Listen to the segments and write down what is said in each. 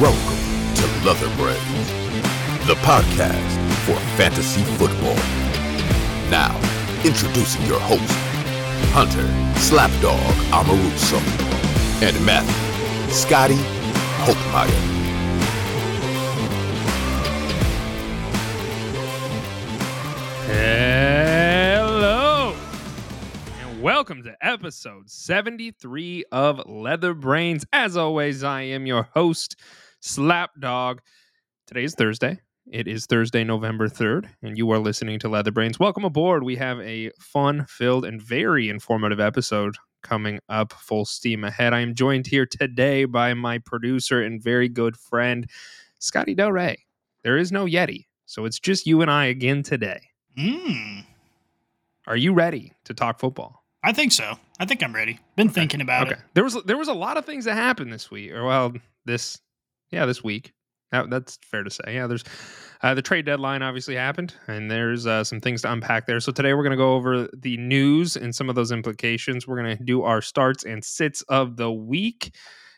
Welcome to Leather Brains, the podcast for fantasy football. Now, introducing your host, Hunter Slapdawg Amaruso, and Matthew Scotty Holtmeyer. Hello, and welcome to episode 73 of Leather Brains. As always, I am your host, Slapdawg. Today is Thursday. It is Thursday, November 3rd, and you are listening to Leather Brains. Welcome aboard. We have a fun filled and very informative episode coming up full steam ahead. I am joined here today by my producer and very good friend, Scotty Del Rey. There is no Yeti, so it's just you and I again today. Mm, Are you ready to talk football? I think so. I think I'm ready. Been thinking about okay. it. There was there was a lot of things that happened this week, or well, this yeah, this week. That, that's fair to say. Yeah, there's uh, the trade deadline obviously happened, and there's uh, some things to unpack there. So today we're going to go over the news and some of those implications. We're going to do our starts and sits of the week,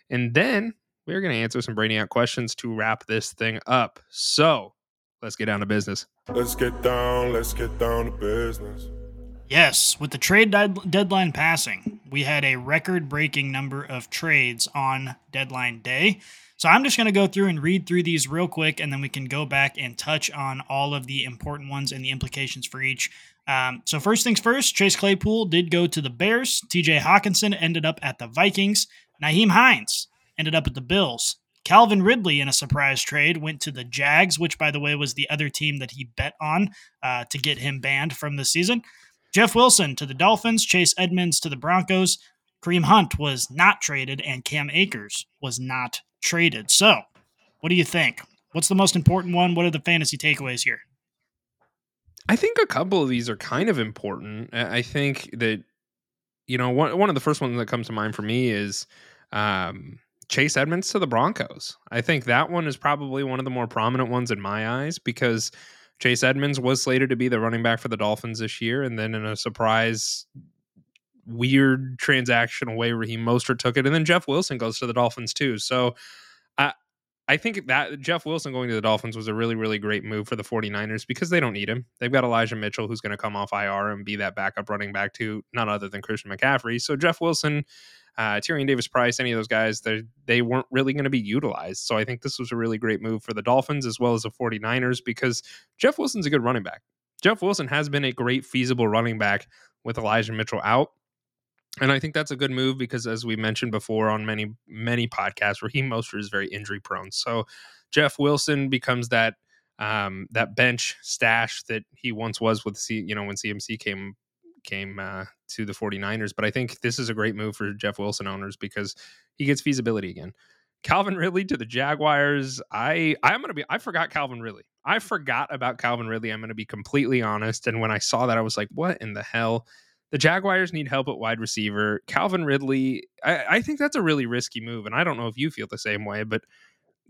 and then we're going to answer some Brainiac questions to wrap this thing up. So let's get down to business. Let's get down, let's get down to business. Yes, with the trade dead- deadline passing, we had a record breaking number of trades on deadline day. So I'm just going to go through and read through these real quick, and then we can go back and touch on all of the important ones and the implications for each. Um, so, first things first, Chase Claypool did go to the Bears. TJ Hockenson ended up at the Vikings. Nyheim Hines ended up at the Bills. Calvin Ridley, in a surprise trade, went to the Jags, which, by the way, was the other team that he bet on uh, to get him banned from the season. Jeff Wilson to the Dolphins, Chase Edmonds to the Broncos. Kareem Hunt was not traded, and Cam Akers was not traded. So, what do you think? What's the most important one? What are the fantasy takeaways here? I think a couple of these are kind of important. I think that you know one one of the first ones that comes to mind for me is um, Chase Edmonds to the Broncos. I think that one is probably one of the more prominent ones in my eyes because Chase Edmonds was slated to be the running back for the Dolphins this year, and then in a surprise weird transaction away, Raheem Mostert took it, and then Jeff Wilson goes to the Dolphins too. So I I think that Jeff Wilson going to the Dolphins was a really, really great move for the 49ers because they don't need him. They've got Elijah Mitchell who's going to come off IR and be that backup running back to none other than Christian McCaffrey. So Jeff Wilson, uh, Tyrion Davis Price, any of those guys, they weren't really going to be utilized. So I think this was a really great move for the Dolphins as well as the 49ers because Jeff Wilson's a good running back. Jeff Wilson has been a great feasible running back with Elijah Mitchell out. And I think that's a good move because, as we mentioned before on many many podcasts, Raheem Mostert is very injury prone. So Jeff Wilson becomes that um, that bench stash that he once was with C, you know when CMC came came uh, to the 49ers. But I think this is a great move for Jeff Wilson owners because he gets feasibility again. Calvin Ridley to the Jaguars. I I'm gonna be. I forgot Calvin Ridley. I forgot about Calvin Ridley. I'm gonna be completely honest. And when I saw that, I was like, "What in the hell?" The Jaguars need help at wide receiver. Calvin Ridley. I, I think that's a really risky move, and I don't know if you feel the same way, but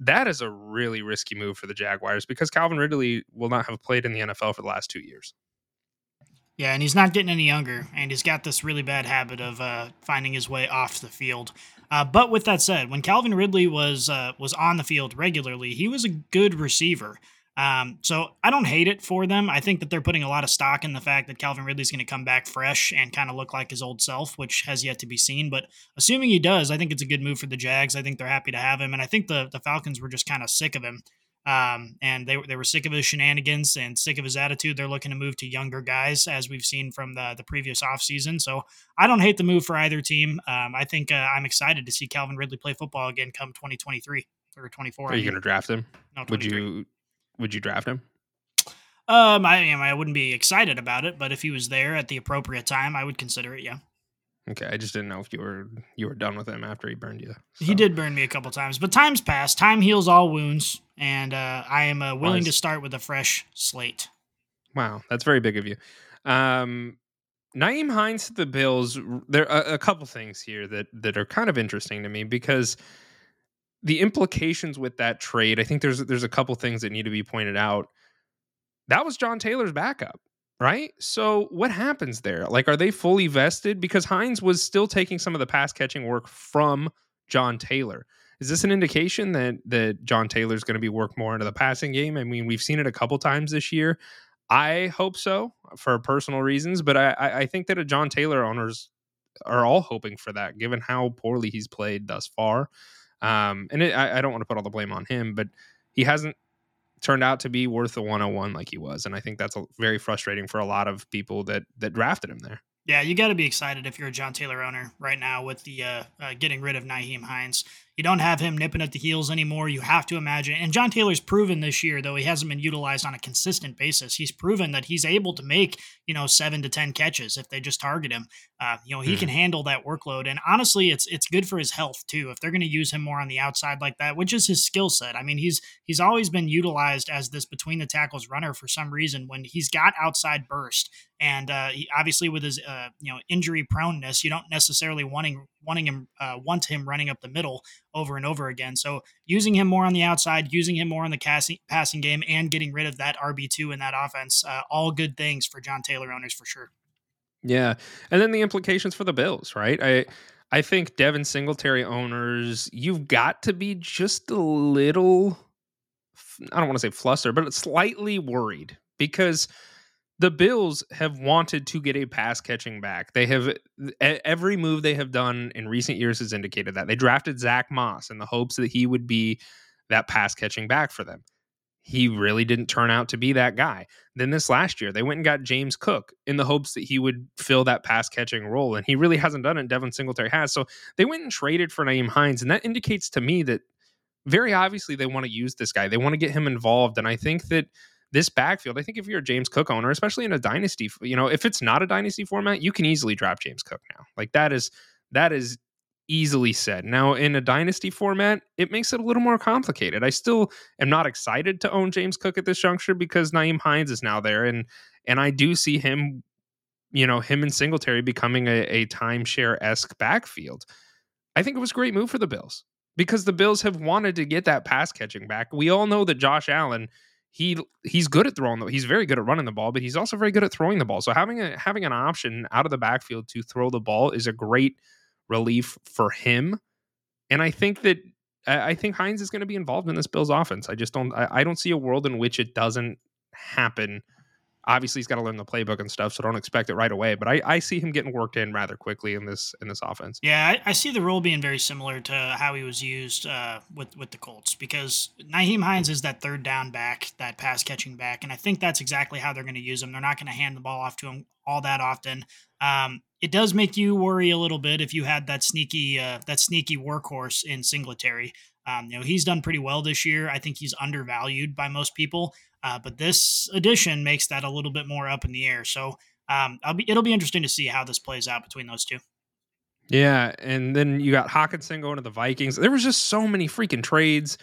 that is a really risky move for the Jaguars because Calvin Ridley will not have played in the NFL for the last two years. Yeah, and he's not getting any younger, and he's got this really bad habit of uh, finding his way off the field. Uh, but with that said, when Calvin Ridley was uh, was on the field regularly, he was a good receiver. Um, so I don't hate it for them. I think that they're putting a lot of stock in the fact that Calvin Ridley's going to come back fresh and kind of look like his old self, which has yet to be seen. But assuming he does, I think it's a good move for the Jags. I think they're happy to have him, and I think the the Falcons were just kind of sick of him. Um, and they, they were sick of his shenanigans and sick of his attitude. They're looking to move to younger guys, as we've seen from the, the previous offseason. So I don't hate the move for either team. Um, I think uh, I'm excited to see Calvin Ridley play football again come 2023 or 24. Are you going to draft him? No, Would you Would you draft him? Um, I mean, I wouldn't be excited about it, but if he was there at the appropriate time, I would consider it. Yeah, Okay, I just didn't know if you were you were done with him after he burned you. he did burn me a couple times, but time's passed. Time heals all wounds, and uh, I am uh, willing to start with a fresh slate. Wow, that's very big of you. Um, Nyheim Hines to the Bills. There are a couple things here that that are kind of interesting to me because the implications with that trade. I think there's there's a couple things that need to be pointed out. That was John Taylor's backup, right? So what happens there? Like, are they fully vested? Because Hines was still taking some of the pass catching work from John Taylor. is this an indication that that John Taylor's going to be worked more into the passing game? I mean, we've seen it a couple times this year. I hope so for personal reasons, but I, I think that a John Taylor owners are all hoping for that, given how poorly he's played thus far. Um, and it, I, I don't want to put all the blame on him, but he hasn't turned out to be worth the 101 like he was, and I think that's very frustrating for a lot of people that that drafted him there. Yeah, you got to be excited if you're a John Taylor owner right now with the uh, uh, getting rid of Nyheim Hines. You don't have him nipping at the heels anymore. You have to imagine. And John Taylor's proven this year, though he hasn't been utilized on a consistent basis, he's proven that he's able to make, you know, seven to 10 catches if they just target him. Uh, you know, he mm. can handle that workload. And honestly, it's it's good for his health, too. If they're going to use him more on the outside like that, which is his skill set. I mean, he's he's always been utilized as this between the tackles runner for some reason when he's got outside burst. And uh, he, obviously, with his uh, you know injury proneness, you don't necessarily wanting wanting him uh, want him running up the middle over and over again. So using him more on the outside, using him more on the passing passing game, and getting rid of that RB two in that offense, uh, all good things for John Taylor owners for sure. Yeah, and then the implications for the Bills, right? I I think Devin Singletary owners, you've got to be just a little. I don't want to say flustered, but slightly worried because the Bills have wanted to get a pass catching back. They have every move they have done in recent years has indicated that. They drafted Zach Moss in the hopes that he would be that pass catching back for them. He really didn't turn out to be that guy. Then this last year, they went and got James Cook in the hopes that he would fill that pass catching role, and he really hasn't done it. Devin Singletary has. So they went and traded for Nyheim Hines, and that indicates to me that very obviously they want to use this guy. They want to get him involved, and I think that this backfield, I think if you're a James Cook owner, especially in a dynasty, you know, if it's not a dynasty format, you can easily drop James Cook now. Like that is that is easily said. Now in a dynasty format, it makes it a little more complicated. I still am not excited to own James Cook at this juncture because Nyheim Hines is now there and and I do see him, you know, him and Singletary becoming a, a timeshare esque backfield. I think it was a great move for the Bills because the Bills have wanted to get that pass catching back. We all know that Josh Allen he he's good at throwing the he's very good at running the ball, but he's also very good at throwing the ball. So having a having an option out of the backfield to throw the ball is a great relief for him. And I think that I think Hines is going to be involved in this Bills offense. I just don't I, I don't see a world in which it doesn't happen obviously he's got to learn the playbook and stuff, so don't expect it right away. But I, I see him getting worked in rather quickly in this in this offense. Yeah, I, I see the role being very similar to how he was used uh, with with the Colts because Nyheim Hines is that third down back, that pass catching back, and I think that's exactly how they're going to use him. They're not going to hand the ball off to him all that often. Um, it does make you worry a little bit if you had that sneaky uh, that sneaky workhorse in Singletary. Um, you know he's done pretty well this year. I think he's undervalued by most people. Uh, but this addition makes that a little bit more up in the air. So um, be, it'll be interesting to see how this plays out between those two. Yeah, and then you got Hockenson going to the Vikings. There was just so many freaking trades.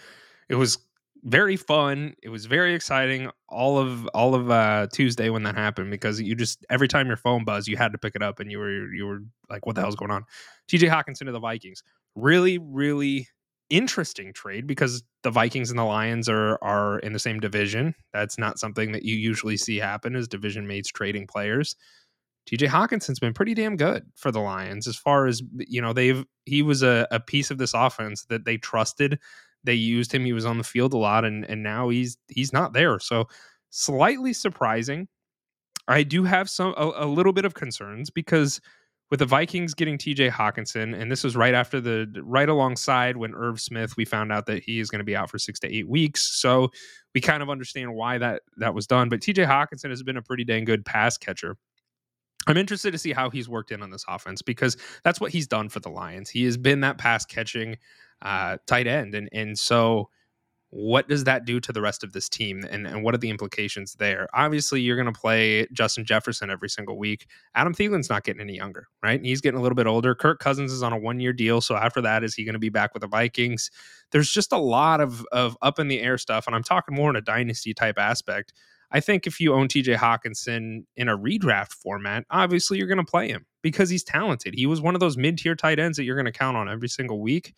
It was very fun. It was very exciting. All of all of uh, Tuesday when that happened because you just every time your phone buzzed, you had to pick it up and you were you were like, "What the hell's going on?" T.J. Hockenson to the Vikings. Really, really interesting trade because the Vikings and the Lions are are in the same division. That's not something that you usually see happen as division mates trading players. TJ Hockenson's been pretty damn good for the Lions as far as you know they've he was a, a piece of this offense that they trusted. They used him. He was on the field a lot and and now he's he's not there. So slightly surprising. I do have some a, a little bit of concerns because with the Vikings getting TJ Hockenson, and this was right after the right alongside when Irv Smith, we found out that he is going to be out for six to eight weeks. So we kind of understand why that that was done. But TJ Hockenson has been a pretty dang good pass catcher. I'm interested to see how he's worked in on this offense because that's what he's done for the Lions. He has been that pass catching uh, tight end, and and so what does that do to the rest of this team and, and what are the implications there? Obviously you're going to play justin jefferson every single week. Adam thielen's not getting any younger right? He's getting a little bit older. Kirk cousins is on a one year deal so after that is he going to be back with the vikings? There's just a lot of of up in the air stuff and i'm talking more in a dynasty type aspect. I think if you own tj Hockenson in a redraft format obviously you're going to play him because he's talented. He was one of those mid-tier tight ends that you're going to count on every single week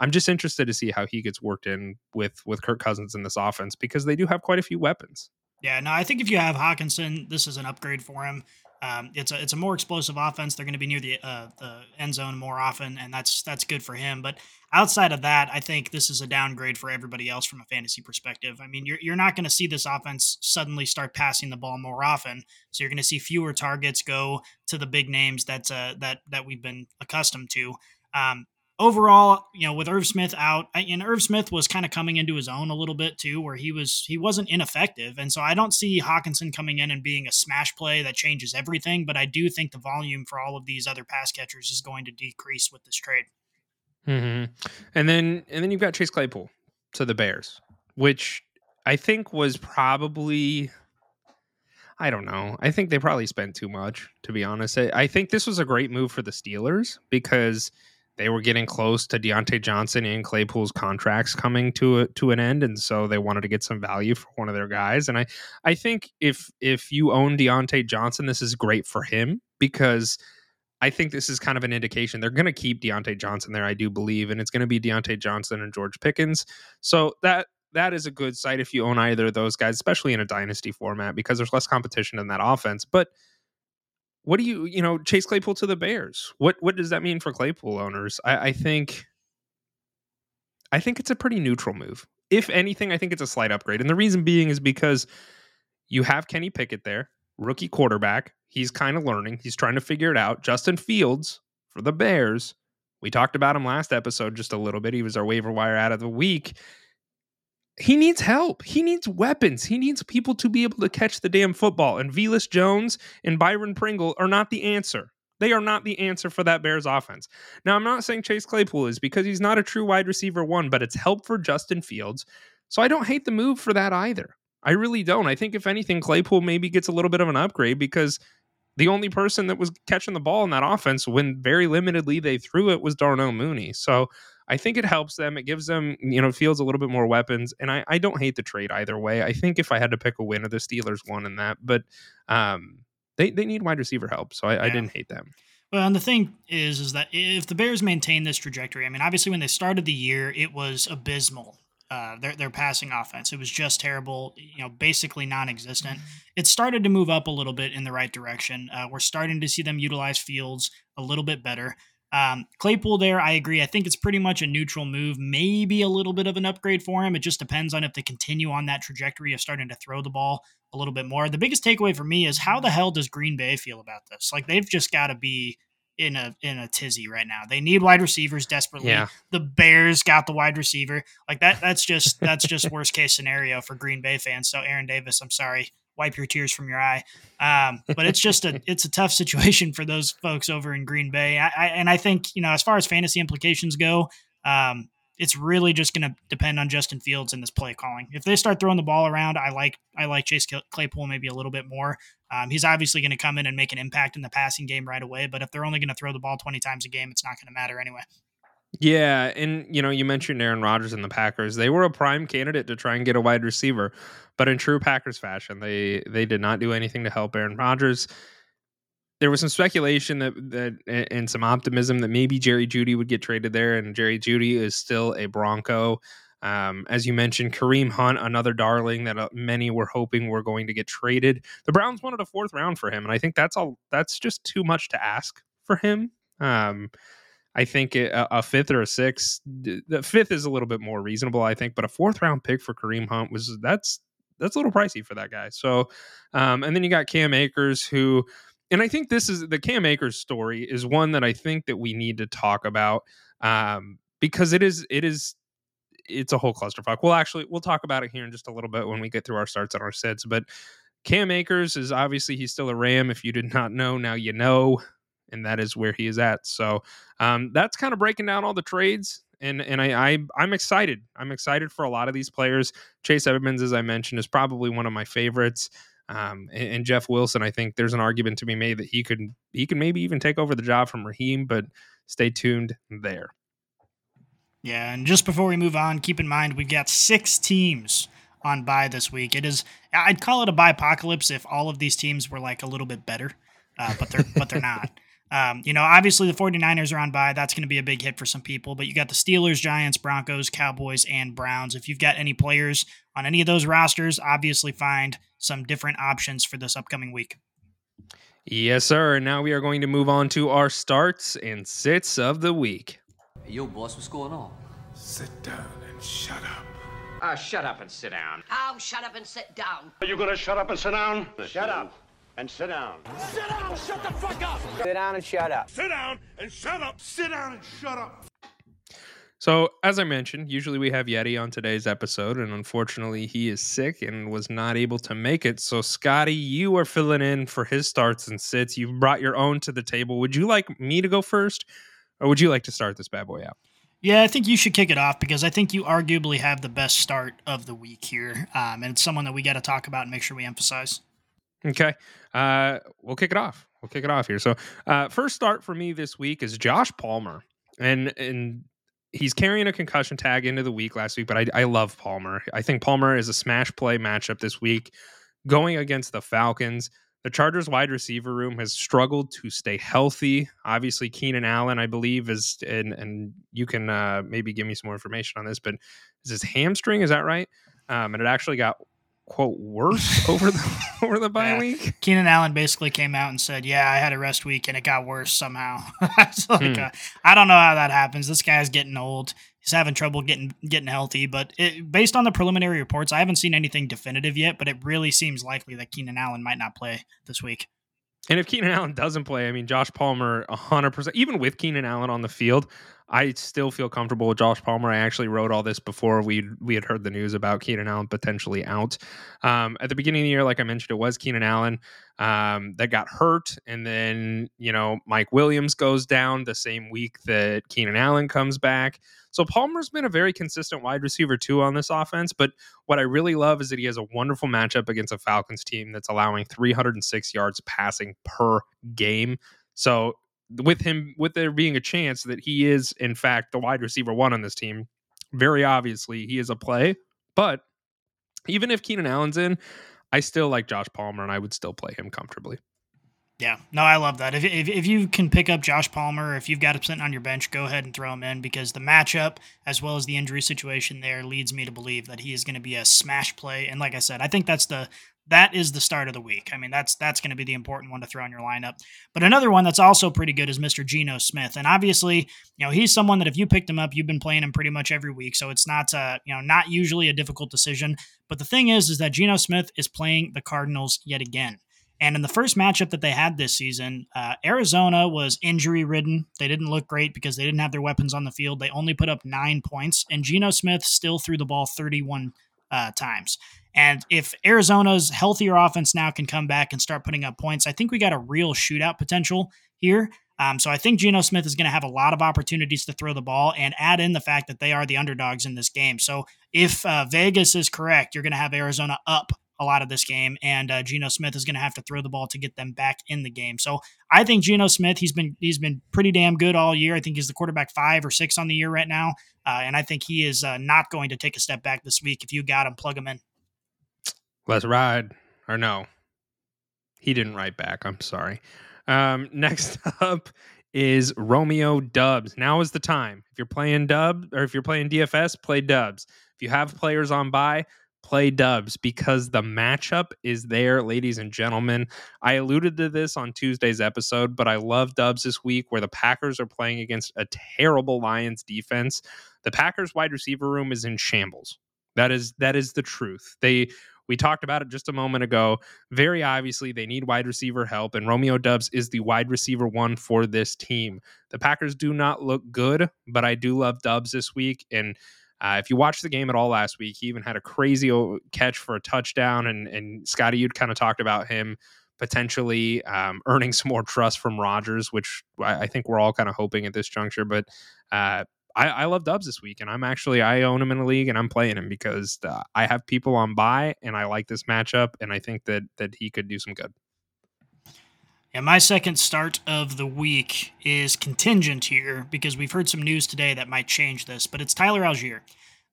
I'm just interested to see how he gets worked in with with Kirk Cousins in this offense because they do have quite a few weapons. Yeah, no, I think if you have Hockenson, this is an upgrade for him. Um, it's a it's a more explosive offense. They're going to be near the uh, the end zone more often, and that's that's good for him. But outside of that, I think this is a downgrade for everybody else from a fantasy perspective. I mean, you're you're not going to see this offense suddenly start passing the ball more often, so you're going to see fewer targets go to the big names that uh, that that we've been accustomed to. Um, overall, you know, with Irv Smith out, and Irv Smith was kind of coming into his own a little bit too, where he was he wasn't ineffective, and so I don't see Hockenson coming in and being a smash play that changes everything. But I do think the volume for all of these other pass catchers is going to decrease with this trade. Mm-hmm. And then and then you've got Chase Claypool to the Bears, which I think was probably. I don't know. I think they probably spent too much, to be honest. I, I think this was a great move for the Steelers because they were getting close to Diontae Johnson and Claypool's contracts coming to a, to an end, and so they wanted to get some value for one of their guys. And I I think if if you own Diontae Johnson, this is great for him because I think this is kind of an indication they're going to keep Diontae Johnson there. I do believe, and it's going to be Diontae Johnson and George Pickens. So that that is a good site if you own either of those guys, especially in a dynasty format because there's less competition in that offense. But what do you you know chase claypool to the bears? What what does that mean for claypool owners? I, I think i think it's a pretty neutral move. If anything i think it's a slight upgrade and the reason being is because you have kenny pickett there rookie quarterback. He's kind of learning. He's trying to figure it out. Justin fields for the bears. We talked about him last episode just a little bit. He was our waiver wire out of the week he needs help. He needs weapons. He needs people to be able to catch the damn football. And Velus Jones and Byron Pringle are not the answer. They are not the answer for that Bears offense. Now, I'm not saying Chase Claypool is because he's not a true wide receiver one, but it's help for Justin Fields. So I don't hate the move for that either. I really don't. I think if anything, Claypool maybe gets a little bit of an upgrade because the only person that was catching the ball in that offense when very limitedly they threw it was Darnell Mooney. So I think it helps them. It gives them, you know, Fields a little bit more weapons. And I, I don't hate the trade either way. I think if I had to pick a winner, the Steelers won in that. But um, they, they need wide receiver help. So I, yeah. I didn't hate them. Well, and the thing is, is that if the Bears maintain this trajectory, I mean, obviously when they started the year, it was abysmal. Uh, their their passing offense, it was just terrible. You know, basically non-existent. It started to move up a little bit in the right direction. Uh, we're starting to see them utilize Fields a little bit better. Um, Claypool there, I agree. I think it's pretty much a neutral move, maybe a little bit of an upgrade for him. It just depends on if they continue on that trajectory of starting to throw the ball a little bit more. The biggest takeaway for me is how the hell does Green Bay feel about this? Like they've just got to be in a in a tizzy right now. They need wide receivers desperately. Yeah. The Bears got the wide receiver. Like that that's just that's just worst case scenario for Green Bay fans. So Aaron Davis, I'm sorry wipe your tears from your eye. Um, but it's just a it's a tough situation for those folks over in Green Bay. I, I, and I think you know as far as fantasy implications go, um, it's really just going to depend on Justin Fields and this play calling. If they start throwing the ball around, I like I like Chase Claypool maybe a little bit more. Um, he's obviously going to come in and make an impact in the passing game right away. But if they're only going to throw the ball twenty times a game, it's not going to matter anyway. Yeah, and you know, you mentioned Aaron Rodgers and the Packers. They were a prime candidate to try and get a wide receiver, but in true Packers fashion, they they did not do anything to help Aaron Rodgers. There was some speculation that that and some optimism that maybe Jerry Jeudy would get traded there, and Jerry Jeudy is still a Bronco. Um, as you mentioned, Kareem Hunt, another darling that uh, many were hoping were going to get traded. The Browns wanted a fourth round for him, and I think that's all. That's just too much to ask for him. Um, I think a, a, fifth or a sixth, the fifth is a little bit more reasonable, I think, but a fourth round pick for Kareem Hunt was that's that's a little pricey for that guy. So, um, and then you got Cam Akers, who, and I think this is the Cam Akers story is one that I think that we need to talk about um, because it is it is it's a whole clusterfuck. We'll actually we'll talk about it here in just a little bit when we get through our starts and our sets, but. Cam Akers is obviously he's still a Ram. If you did not know, now you know and that is where he is at. So um, that's kind of breaking down all the trades. And and I, I am excited. I'm excited for a lot of these players. Chase Edmonds, as I mentioned, is probably one of my favorites. Um, and, and, Jeff Wilson, I think there's an argument to be made that he could he could maybe even take over the job from Raheem, but stay tuned there. Yeah, and just before we move on, keep in mind we've got six teams on bye this week. It is I'd call it a bye apocalypse if all of these teams were like a little bit better, uh, but they're but they're not. Um, you know, obviously the 49ers are on bye. That's going to be a big hit for some people, but you got the Steelers, Giants, Broncos, Cowboys, and Browns. If you've got any players on any of those rosters, obviously find some different options for this upcoming week. Yes, sir. And now we are going to move on to our starts and sits of the week. Hey, yo, boss, what's going on? Sit down and shut up. Ah, shut up and sit down. Oh, shut up and sit down. Are you gonna shut up and sit down? Shut up and sit down. Sit down, shut the fuck up. Sit down and shut up. Sit down and shut up. Sit down and shut up. So, as I mentioned, usually we have Yeti on today's episode, and unfortunately, he is sick and was not able to make it. So, Scotty, you are filling in for his starts and sits. You've brought your own to the table. Would you like me to go first, or would you like to start this bad boy out? Yeah, I think you should kick it off because I think you arguably have the best start of the week here. Um, and it's someone that we got to talk about and make sure we emphasize. Okay. Uh, we'll kick it off. We'll kick it off here. So, uh, first start for me this week is Josh Palmer. And, and, He's carrying a concussion tag into the week last week, but I, I love Palmer. I think Palmer is a smash play matchup this week going against the Falcons. The Chargers wide receiver room has struggled to stay healthy. Obviously, Keenan Allen, I believe, is and and you can uh, maybe give me some more information on this, but is his hamstring? Is that right? Um, and it actually got quote worse over the over the bye Yeah. week. Keenan Allen basically came out and said, "Yeah, I had a rest week and it got worse somehow." it's like, Hmm. uh, I don't know how that happens. This guy's getting old. He's having trouble getting getting healthy. But it, based on the preliminary reports, I haven't seen anything definitive yet. But it really seems likely that Keenan Allen might not play this week. And if Keenan Allen doesn't play, I mean, Josh Palmer, 100%, even with Keenan Allen on the field, I still feel comfortable with Josh Palmer. I actually wrote all this before we we had heard the news about Keenan Allen potentially out. Um, at the beginning of the year, like I mentioned, it was Keenan Allen um, that got hurt. And then, you know, Mike Williams goes down the same week that Keenan Allen comes back. So Palmer's been a very consistent wide receiver too on this offense. But what I really love is that he has a wonderful matchup against a Falcons team that's allowing 306 yards passing per game. So with him, with there being a chance that he is in fact the wide receiver one on this team, very obviously he is a play. But even if Keenan Allen's in, I still like Josh Palmer and I would still play him comfortably. Yeah, no, I love that. If, if, if you can pick up Josh Palmer, if you've got him sitting on your bench, go ahead and throw him in because the matchup, as well as the injury situation there, leads me to believe that he is going to be a smash play. And like I said, I think that's the that is the start of the week. I mean, that's that's going to be the important one to throw in your lineup. But another one that's also pretty good is Mr. Geno Smith, and obviously, you know, he's someone that if you picked him up, you've been playing him pretty much every week, so it's not uh, you know not usually a difficult decision. But the thing is, is that Geno Smith is playing the Cardinals yet again. And in the first matchup that they had this season, uh, Arizona was injury ridden. They didn't look great because they didn't have their weapons on the field. They only put up nine points, and Geno Smith still threw the ball 31 uh, times. And if Arizona's healthier offense now can come back and start putting up points, I think we got a real shootout potential here. Um, so I think Geno Smith is going to have a lot of opportunities to throw the ball and add in the fact that they are the underdogs in this game. So if uh, Vegas is correct, you're going to have Arizona up a lot of this game, and uh, Geno Smith is going to have to throw the ball to get them back in the game. So I think Geno Smith he's been he's been pretty damn good all year. I think he's the quarterback five or six on the year right now, uh, and I think he is uh, not going to take a step back this week. If you got him, plug him in. Let's ride. Or no, he didn't write back. I'm sorry. Um, next up is Romeo Doubs. Now is the time. If you're playing Dub or if you're playing DFS, play Doubs. If you have players on bye, play Doubs because the matchup is there, ladies and gentlemen. I alluded to this on Tuesday's episode, but I love Doubs this week where the Packers are playing against a terrible Lions defense. The Packers wide receiver room is in shambles. That is that is the truth. They we talked about it just a moment ago. Very obviously, they need wide receiver help, and Romeo Doubs is the wide receiver one for this team. The Packers do not look good, but I do love Doubs this week. And uh, if you watched the game at all last week, he even had a crazy catch for a touchdown. And, and Scotty, you'd kind of talked about him potentially um, earning some more trust from Rodgers, which I, I think we're all kind of hoping at this juncture. But uh, I, I love Doubs this week, and I'm actually I own him in a league, and I'm playing him because uh, I have people on bye, and I like this matchup, and I think that that he could do some good. Yeah, my second start of the week is contingent here because we've heard some news today that might change this, but it's Tyler Allgeier.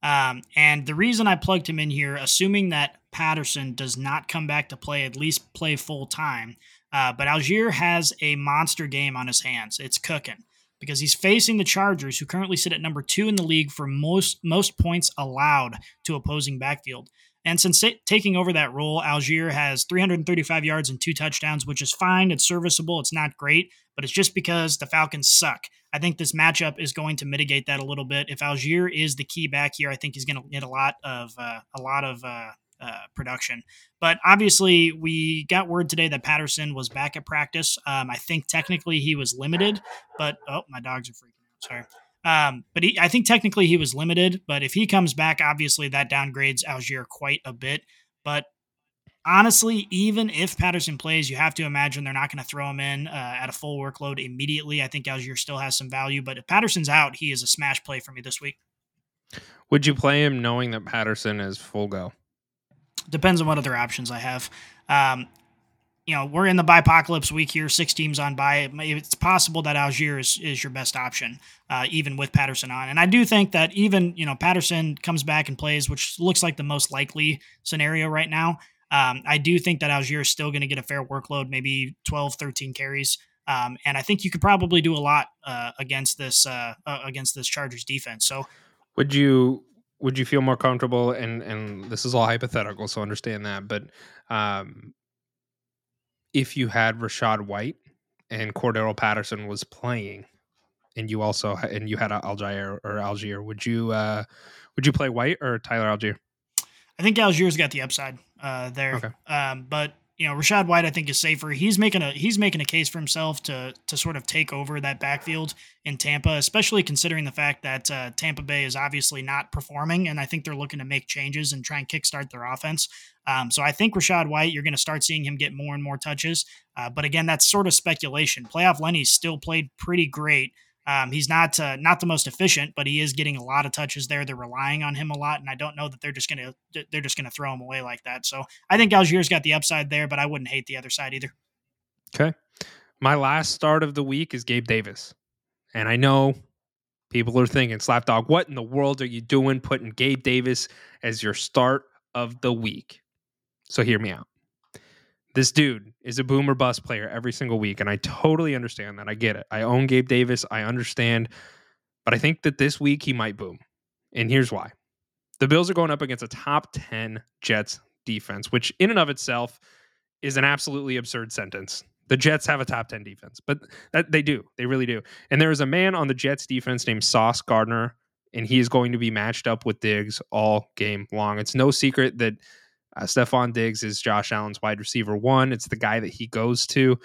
Um, and the reason I plugged him in here, assuming that Patterson does not come back to play, at least play full time, uh, but Allgeier has a monster game on his hands. It's cooking because he's facing the Chargers, who currently sit at number two in the league for most most points allowed to opposing backfield. And since taking over that role, Allgeier has 335 yards and two touchdowns, which is fine. It's serviceable. It's not great, but it's just because the Falcons suck. I think this matchup is going to mitigate that a little bit. If Allgeier is the key back here, I think he's going to get a lot of uh, a lot of uh, uh, production. But obviously, we got word today that Patterson was back at practice. Um, I think technically he was limited, but oh, my dogs are freaking out. Sorry. Um, but he, I think technically he was limited. But if he comes back, obviously that downgrades Allgeier quite a bit. But honestly, even if Patterson plays, you have to imagine they're not going to throw him in uh, at a full workload immediately. I think Allgeier still has some value, but if Patterson's out, he is a smash play for me this week. Would you play him knowing that Patterson is full go? Depends on what other options I have. Um, you know, we're in the bipocalypse week here, six teams on bye. It's possible that Allgeier is, is your best option, uh, even with Patterson on. And I do think that even, you know, Patterson comes back and plays, which looks like the most likely scenario right now. Um, I do think that Allgeier is still going to get a fair workload, maybe 12, 13 carries. Um, and I think you could probably do a lot uh, against this uh, uh against this Chargers defense. So, would you would you feel more comfortable? And and this is all hypothetical, so understand that. But um, if you had Rachaad White and Cordarrelle Patterson was playing, and you also and you had Allgeier or Allgeier would you uh, would you play White or Tyler Allgeier I think Allgeier's got the upside uh, there, okay. um, but you know, Rachaad White, I think is safer. He's making a he's making a case for himself to to sort of take over that backfield in Tampa, especially considering the fact that uh, Tampa Bay is obviously not performing, and I think they're looking to make changes and try and kickstart their offense. Um, so I think Rachaad White, you're going to start seeing him get more and more touches. Uh, but again, that's sort of speculation. Playoff Lenny still played pretty great. Um, he's not uh, not the most efficient, but he is getting a lot of touches there. They're relying on him a lot, and I don't know that they're just gonna they're just gonna throw him away like that. So I think Allgeier's got the upside there, but I wouldn't hate the other side either. Okay, my last start of the week is Gabe Davis, and I know people are thinking, Slapdawg, what in the world are you doing putting Gabe Davis as your start of the week? So hear me out. This dude is a boomer bust player every single week, and I totally understand that. I get it. I own Gabe Davis. I understand. But I think that this week he might boom. And here's why. The Bills are going up against a top 10 Jets defense, which in and of itself is an absolutely absurd sentence. The Jets have a top 10 defense, but that, they do. They really do. And there is a man on the Jets defense named Sauce Gardner, and he is going to be matched up with Diggs all game long. It's no secret that uh, Stefon Diggs is Josh Allen's wide receiver one. It's the guy that he goes to.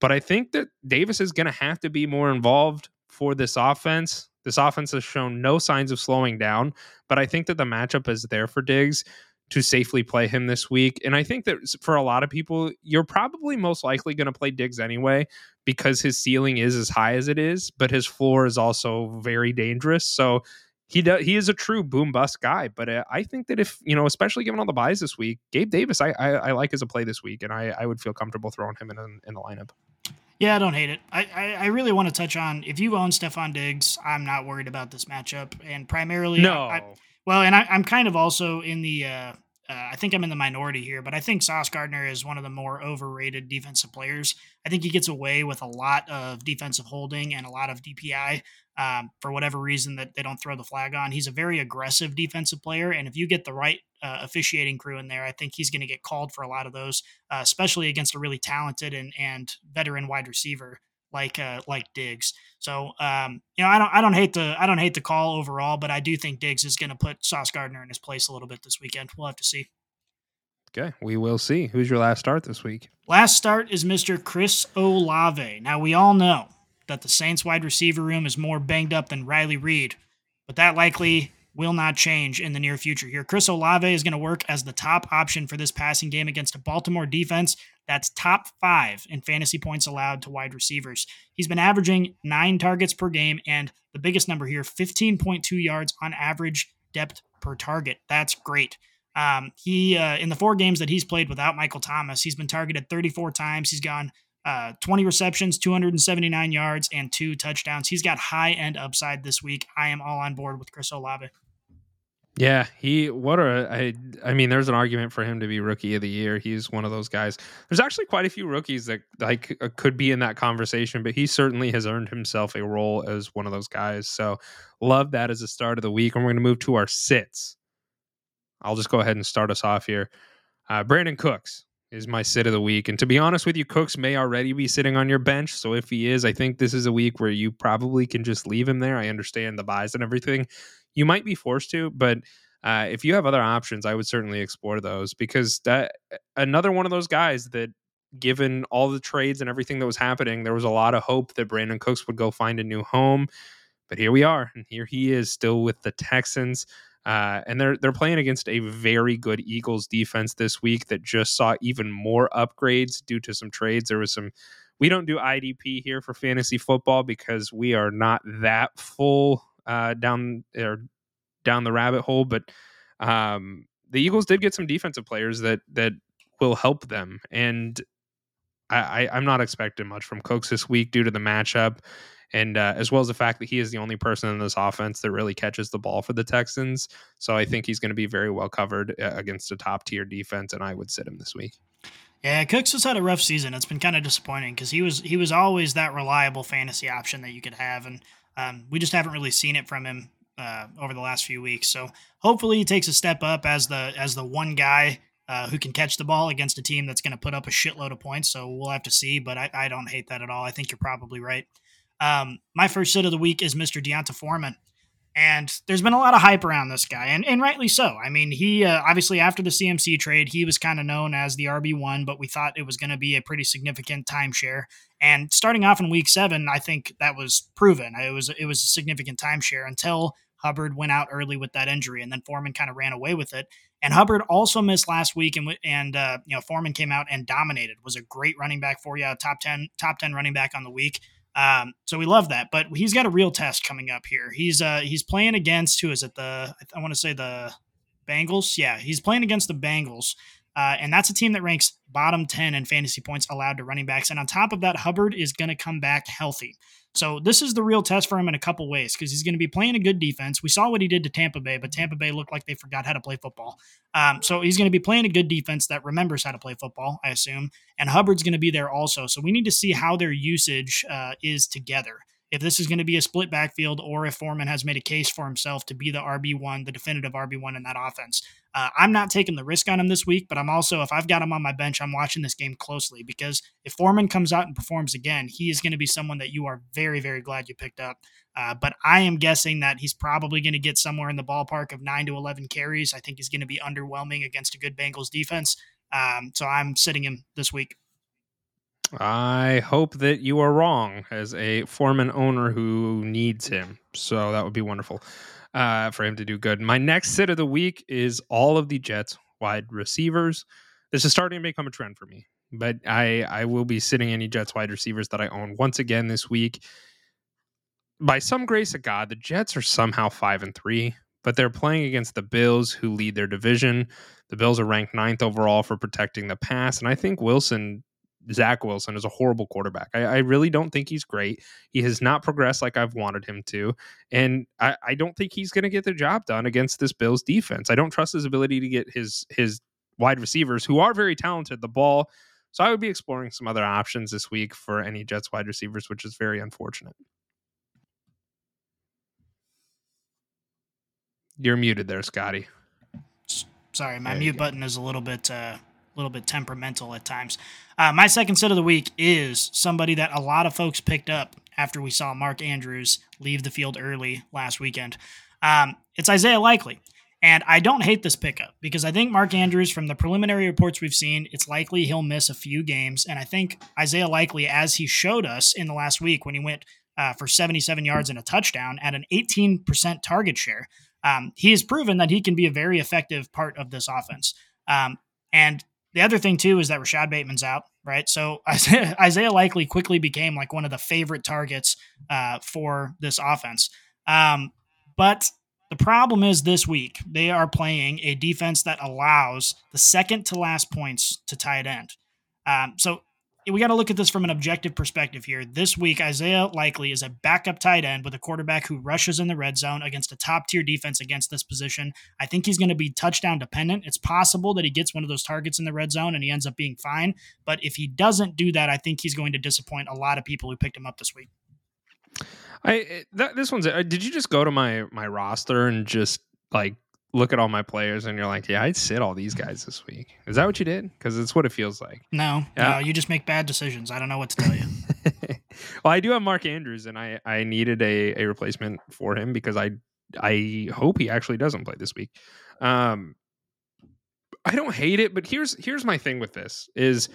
But I think that Davis is going to have to be more involved for this offense. This offense has shown no signs of slowing down, but I think that the matchup is there for Diggs to safely play him this week. And I think that for a lot of people, you're probably most likely going to play Diggs anyway because his ceiling is as high as it is, but his floor is also very dangerous. So he does he is a true boom bust guy. But uh, I think that if you know, especially given all the byes this week, Gabe Davis, I, I, I like as a play this week, and I I would feel comfortable throwing him in in the lineup. Yeah, I don't hate it. I, I, I really want to touch on if you own Stefon Diggs, I'm not worried about this matchup, and primarily no. I, well, and I, am kind of also in the. Uh, uh, I think I'm in the minority here, but I think Sauce Gardner is one of the more overrated defensive players. I think he gets away with a lot of defensive holding and a lot of DPI um, for whatever reason that they don't throw the flag on. He's a very aggressive defensive player, and if you get the right uh, officiating crew in there, I think he's going to get called for a lot of those, uh, especially against a really talented and and veteran wide receiver like uh, like Diggs. So um, you know, I don't I don't hate the I don't hate the call overall, but I do think Diggs is going to put Sauce Gardner in his place a little bit this weekend. We'll have to see. Okay, we will see. Who's your last start this week? Last start is Mr. Chris Olave. Now we all know that the Saints wide receiver room is more banged up than Riley Reid, but that likely will not change in the near future here. Chris Olave is going to work as the top option for this passing game against a Baltimore defense that's top five in fantasy points allowed to wide receivers. He's been averaging nine targets per game, and the biggest number here 15.2 yards on average depth per target. That's great. Um, he uh, in the four games that he's played without Michael Thomas, he's been targeted 34 times. He's gone uh, 20 receptions, 279 yards, and two touchdowns. He's got high end upside this week. I am all on board with Chris Olave. Yeah, he what a I I mean there's an argument for him to be rookie of the year. He's one of those guys. There's actually quite a few rookies that like uh, could be in that conversation, but he certainly has earned himself a role as one of those guys. So, love that as a start of the week and we're going to move to our sits. I'll just go ahead and start us off here. Uh, Brandin Cooks is my sit of the week. And to be honest with you, Cooks may already be sitting on your bench. So if he is, I think this is a week where you probably can just leave him there. I understand the byes and everything. You might be forced to, but uh, if you have other options, I would certainly explore those because that another one of those guys that, given all the trades and everything that was happening, there was a lot of hope that Brandin Cooks would go find a new home. But here we are, and here he is still with the Texans. Uh, and they're they're playing against a very good Eagles defense this week that just saw even more upgrades due to some trades. There was some. We don't do IDP here for fantasy football because we are not that full uh, down or down the rabbit hole. But um, the Eagles did get some defensive players that that will help them, and I, I, am not expecting much from Cooks this week due to the matchup and uh, as well as the fact that he is the only person in this offense that really catches the ball for the Texans. So I think he's going to be very well covered uh, against a top tier defense, and I would sit him this week. Yeah, Cooks has had a rough season. It's been kind of disappointing because he was he was always that reliable fantasy option that you could have, and um, we just haven't really seen it from him uh, over the last few weeks. So hopefully he takes a step up as the as the one guy uh, who can catch the ball against a team that's going to put up a shitload of points. So we'll have to see, but I, I don't hate that at all. I think you're probably right. Um, my first sit of the week is Mr. D'Onta Foreman. And there's been a lot of hype around this guy, and, and rightly so. I mean, he uh, obviously after the CMC trade, he was kind of known as the RB1, but we thought it was going to be a pretty significant timeshare. And starting off in week seven, I think that was proven. It was it was a significant timeshare until Hubbard went out early with that injury, and then Foreman kind of ran away with it. And Hubbard also missed last week, and and uh, you know Foreman came out and dominated. Was a great running back for you, top ten top ten running back on the week. Um, so we love that, but he's got a real test coming up here. He's uh he's playing against who is it? The I want to say the Bengals. Yeah, he's playing against the Bengals. Uh, and that's a team that ranks bottom 10 in fantasy points allowed to running backs. And on top of that, Hubbard is going to come back healthy. So this is the real test for him in a couple ways because he's going to be playing a good defense. We saw what he did to Tampa Bay, but Tampa Bay looked like they forgot how to play football. Um, so he's going to be playing a good defense that remembers how to play football, I assume. And Hubbard's going to be there also. So we need to see how their usage uh, is together if this is going to be a split backfield or if Foreman has made a case for himself to be the RB1, the definitive RB1 in that offense. Uh, I'm not taking the risk on him this week, but I'm also, if I've got him on my bench, I'm watching this game closely because if Foreman comes out and performs again, he is going to be someone that you are very, very glad you picked up. Uh, but I am guessing that he's probably going to get somewhere in the ballpark of 9 to 11 carries. I think he's going to be underwhelming against a good Bengals defense. Um, so I'm sitting him this week. I hope that you are wrong as a Foreman owner who needs him. So that would be wonderful uh, for him to do good. My next sit of the week is all of the Jets wide receivers. This is starting to become a trend for me, but I I will be sitting any Jets wide receivers that I own once again this week. By some grace of God, the Jets are somehow five and three, but they're playing against the Bills, who lead their division. The Bills are ranked ninth overall for protecting the pass, and I think Wilson Zach Wilson is a horrible quarterback. I, I, really don't think he's great. He has not progressed like I've wanted him to. And I, I don't think he's going to get the job done against this Bills defense. I don't trust his ability to get his his wide receivers, who are very talented, the ball. So I would be exploring some other options this week for any Jets wide receivers, which is very unfortunate. You're muted there, Scotty. Sorry, my mute button is a little bit uh, little bit temperamental at times. Uh, my second set of the week is somebody that a lot of folks picked up after we saw Mark Andrews leave the field early last weekend. Um, it's Isaiah Likely. And I don't hate this pickup because I think Mark Andrews, from the preliminary reports we've seen, it's likely he'll miss a few games. And I think Isaiah Likely, as he showed us in the last week when he went uh, for 77 yards and a touchdown at an 18% target share, um, he has proven that he can be a very effective part of this offense. Um, and the other thing too is that Rashod Bateman's out, right? So Isaiah, Isaiah likely quickly became like one of the favorite targets uh, for this offense. Um, but the problem is this week they are playing a defense that allows the second to last points to tight end. Um, so we got to look at this from an objective perspective here. This week, Isaiah Likely is a backup tight end with a quarterback who rushes in the red zone against a top tier defense against this position. I think he's going to be touchdown dependent. It's possible that he gets one of those targets in the red zone and he ends up being fine. But if he doesn't do that, I think he's going to disappoint a lot of people who picked him up this week. I that, this one's. Uh, did you just go to my my roster and just like look at all my players and you're like, yeah, I'd sit all these guys this week. Is that what you did? Because it's what it feels like. No, Yeah. no, you just make bad decisions. I don't know what to tell you. well, I do have Mark Andrews, and I I needed a a replacement for him because I I hope he actually doesn't play this week. Um, I don't hate it, but here's here's my thing with this is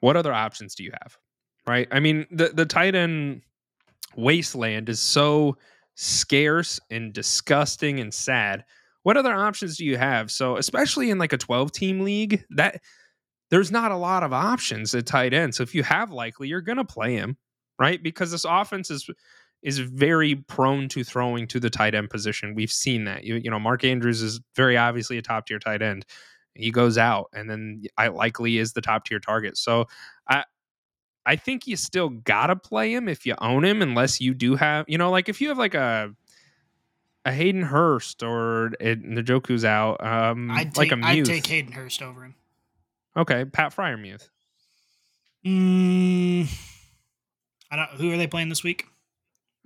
what other options do you have? Right? I mean, the the tight end wasteland is so scarce and disgusting and sad. What other options do you have? So, especially in like a 12 team league, that there's not a lot of options at tight end. So if you have likely, you're going to play him, right? Because this offense is is very prone to throwing to the tight end position. We've seen that. You, you know, Mark Andrews is very obviously a top tier tight end. He goes out, and then I likely is the top tier target. So I I think you still gotta play him if you own him, unless you do have, you know, like if you have like a a Hayden Hurst or it, Njoku's out, um, I'd like take, a I'd take Hayden Hurst over him. Okay, Pat Freiermuth. Mm, I don't. Who are they playing this week?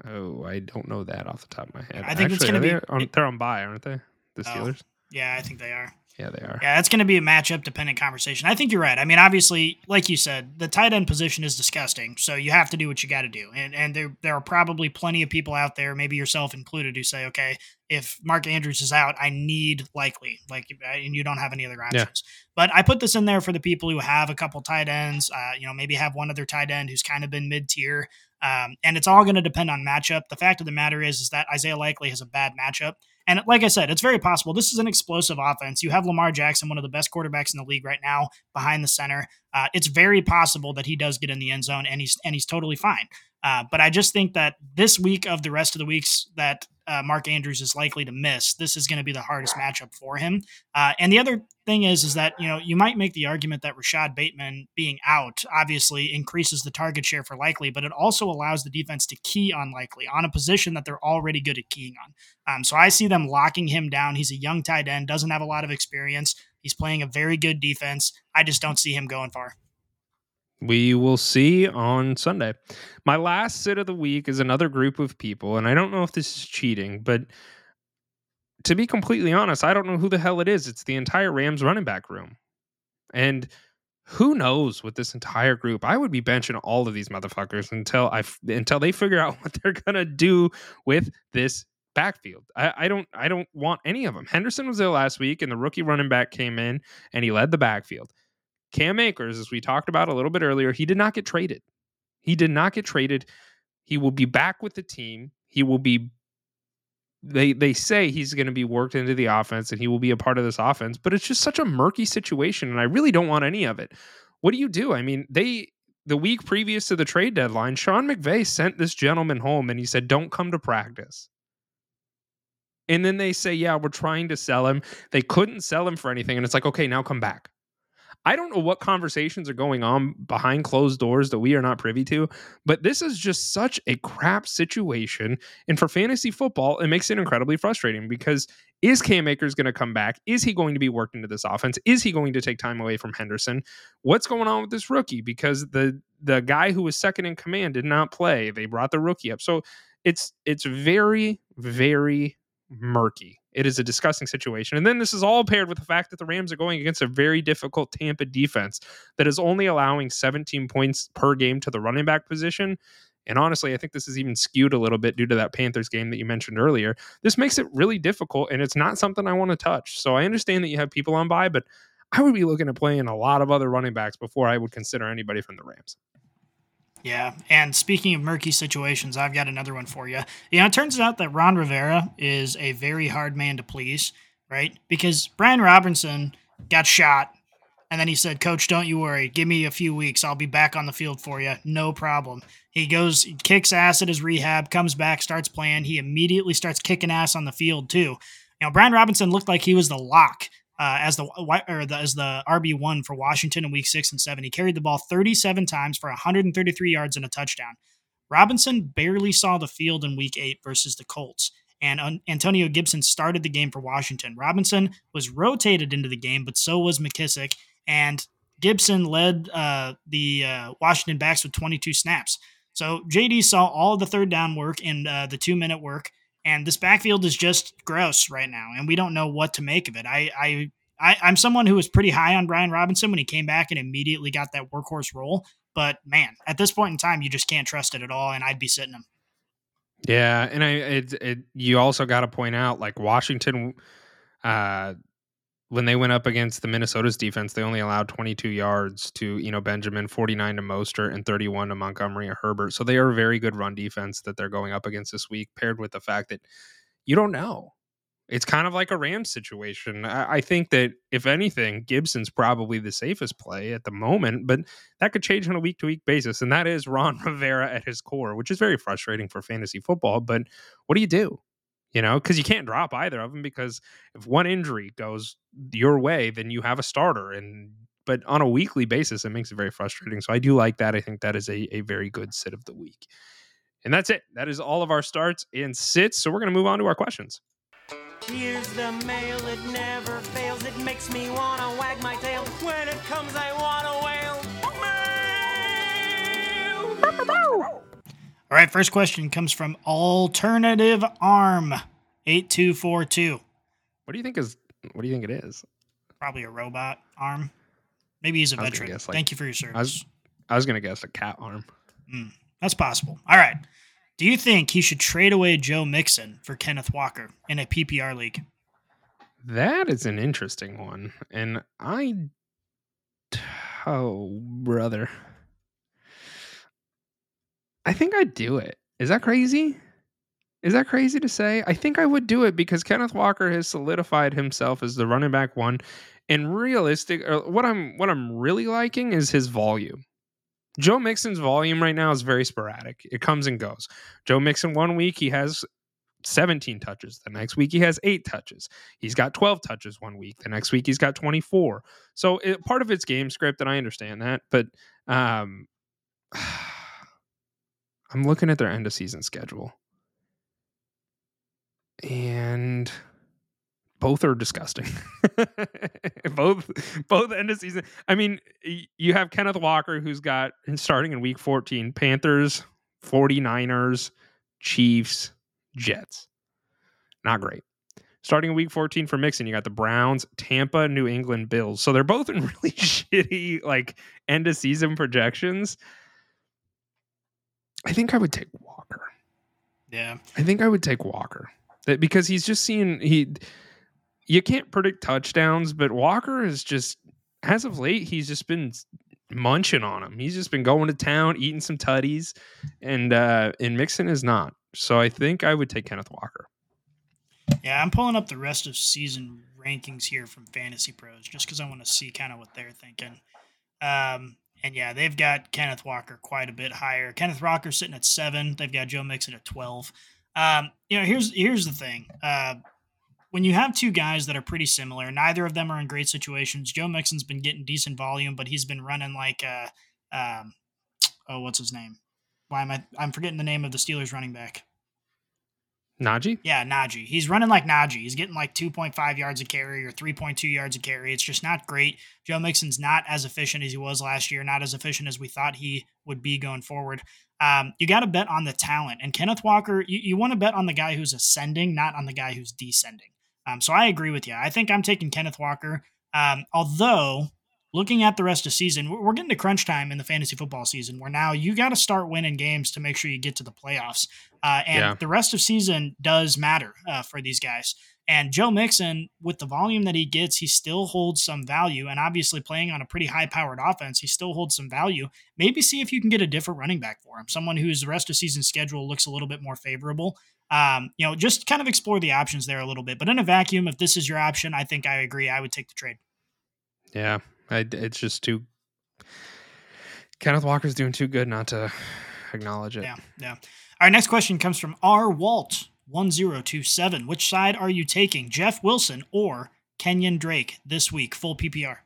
Oh, I don't know that off the top of my head. I think it's gonna be- they on, they're on bye, aren't they? The Oh. Steelers. Yeah, I think they are. Yeah, they are. Yeah, it's going to be a matchup dependent conversation. I think you're right. I mean, obviously, like you said, the tight end position is disgusting. So you have to do what you got to do. And and there there are probably plenty of people out there, maybe yourself included, who say, okay, if Mark Andrews is out, I need likely like, and you don't have any other options. But I put this in there for the people who have a couple tight ends. Uh, you know, maybe have one other tight end who's kind of been mid tier. Um, and it's all going to depend on matchup. The fact of the matter is, is that Isaiah Likely has a bad matchup. And like I said, it's very possible. This is an explosive offense. You have Lamar Jackson, one of the best quarterbacks in the league right now, behind the center. Uh, it's very possible that he does get in the end zone, and he's and he's totally fine. Uh, but I just think that this week of the rest of the weeks that uh, Mark Andrews is likely to miss, this is going to be the hardest matchup for him. Uh, and the other thing is, is that you know you might make the argument that Rashod Bateman being out obviously increases the target share for likely, but it also allows the defense to key on likely on a position that they're already good at keying on. Um, so I see them locking him down. He's a young tight end, doesn't have a lot of experience. He's playing a very good defense. I just don't see him going far. We will see on Sunday. My last sit of the week is another group of people, and I don't know if this is cheating, but to be completely honest, I don't know who the hell it is. It's the entire Rams running back room. And who knows with this entire group? I would be benching all of these motherfuckers until I until they figure out what they're gonna do with this backfield. I, I don't I don't want any of them. Henderson was there last week, and the rookie running back came in and he led the backfield. Cam Akers, as we talked about a little bit earlier, he did not get traded. He did not get traded. He will be back with the team. He will be they they say he's going to be worked into the offense and he will be a part of this offense, but it's just such a murky situation and I really don't want any of it. What do you do? I mean, they the week previous to the trade deadline, Sean McVay sent this gentleman home and he said, "Don't come to practice." And then they say, "Yeah, we're trying to sell him." They couldn't sell him for anything and it's like, "Okay, now come back." I don't know what conversations are going on behind closed doors that we are not privy to, but this is just such a crap situation. And for fantasy football, it makes it incredibly frustrating because is Cam Akers going to come back? Is he going to be worked into this offense? Is he going to take time away from Henderson? What's going on with this rookie? Because the the guy who was second in command did not play. They brought the rookie up. So it's it's very, very murky. It is a disgusting situation. And then this is all paired with the fact that the Rams are going against a very difficult Tampa defense that is only allowing 17 points per game to the running back position. And honestly, I think this is even skewed a little bit due to that Panthers game that you mentioned earlier. This makes it really difficult, and it's not something I want to touch. So I understand that you have people on by, but I would be looking at playing a lot of other running backs before I would consider anybody from the Rams. Yeah, and speaking of murky situations, I've got another one for you. You know, it turns out that Ron Rivera is a very hard man to please, right? Because Brian Robinson got shot, and then he said, "Coach, don't you worry. Give me a few weeks. I'll be back on the field for you. No problem." He goes, kicks ass at his rehab, comes back, starts playing. He immediately starts kicking ass on the field too. You know, Brian Robinson looked like he was the lock uh, as the or the, as the RB one for Washington in Week Six and Seven. He carried the ball 37 times for 133 yards and a touchdown. Robinson barely saw the field in Week Eight versus the Colts, and An- Antonio Gibson started the game for Washington. Robinson was rotated into the game, but so was McKissic, and Gibson led uh, the uh, Washington backs with 22 snaps. So JD saw all of the third down work and uh, the two minute work And this backfield is just gross right now, and we don't know what to make of it. I, I, I I'm someone who was pretty high on Brian Robinson when he came back and immediately got that workhorse role. But man, at this point in time, you just can't trust it at all, and I'd be sitting him. Yeah, and I it, it you also got to point out like Washington uh when they went up against the Minnesota's defense, they only allowed 22 yards to, you know, Benjamin, 49 to Mostert, and 31 to Montgomery and Herbert. So they are a very good run defense that they're going up against this week, paired with the fact that you don't know. It's kind of like a Rams situation. I, I think that if anything, Gibson's probably the safest play at the moment, but that could change on a week to week basis. And that is Ron Rivera at his core, which is very frustrating for fantasy football. But what do you do? You know, because you can't drop either of them because if one injury goes your way, then you have a starter. And but on a weekly basis, it makes it very frustrating. So I do like that. I think that is a, a very good sit of the week. And that's it. That is all of our starts and sits. So we're going to move on to our questions. Here's the mail, it never fails. It makes me want to wag my tail. When it comes, I want to wail. All right, first question comes from Alternative Arm 8242. What do you think is what do you think it is? Probably a robot arm. Maybe he's a veteran. guess, like- Thank you for your service. I was I was gonna guess a cat arm. Mm, that's possible. All right. Do you think he should trade away Joe Mixon for Kenneth Walker in a PPR league? That is an interesting one. And I oh brother. I think I'd do it. Is that crazy? Is that crazy to say? I think I would do it because Kenneth Walker has solidified himself as the running back one. And realistic, uh, what I'm what I'm really liking is his volume. Joe Mixon's volume right now is very sporadic. It comes and goes. Joe Mixon one week he has 17 touches. The next week he has 8 touches. He's got 12 touches one week. The next week he's got 24. So it, part of it's game script and I understand that, but um I'm looking at their end of season schedule. And both are disgusting. both both end of season. I mean, you have Kenneth Walker who's got starting in week 14, Panthers, 49ers, Chiefs, Jets. Not great. Starting in week 14 for Mixon, you got the Browns, Tampa, New England, Bills. So they're both in really shitty like end of season projections. I think I would take Walker. Yeah. I think I would take Walker. That because he's just seen he you can't predict touchdowns, but Walker is just as of late, he's just been munching on him. He's just been going to town, eating some tutties, and uh and Mixon is not. So I think I would take Kenneth Walker. Yeah, I'm pulling up the rest of season rankings here from Fantasy Pros just because I want to see kind of what they're thinking. Um, and yeah, they've got Kenneth Walker quite a bit higher. Kenneth Walker sitting at seven. They've got Joe Mixon at twelve. Um, you know, here's here's the thing. Uh, when you have two guys that are pretty similar, neither of them are in great situations. Joe Mixon's been getting decent volume, but he's been running like uh, um, oh, what's his name? Why am I? I'm forgetting the name of the Steelers running back. Najee? Yeah, Najee. He's running like Najee. He's getting like 2.5 yards a carry or 3.2 yards a carry. It's just not great. Joe Mixon's not as efficient as he was last year, not as efficient as we thought he would be going forward. Um, you got to bet on the talent. And Kenneth Walker, you, you want to bet on the guy who's ascending, not on the guy who's descending. Um, so I agree with you. I think I'm taking Kenneth Walker. Um, although, looking at the rest of the season, we're we're getting to crunch time in the fantasy football season where now you got to start winning games to make sure you get to the playoffs. Uh, and Yeah. the rest of season does matter uh, for these guys. And Joe Mixon, with the volume that he gets, he still holds some value. And obviously, playing on a pretty high powered offense, he still holds some value. Maybe see if you can get a different running back for him, someone whose rest of season schedule looks a little bit more favorable. Um, you know, just kind of explore the options there a little bit. But in a vacuum, if this is your option, I think I agree. I would take the trade. Yeah. I, it's just too Kenneth Walker's doing too good not to acknowledge it. Yeah, yeah. Our next question comes from R. Walt one zero two seven. Which side are you taking, Jeff Wilson or Kenyon Drake this week? Full PPR.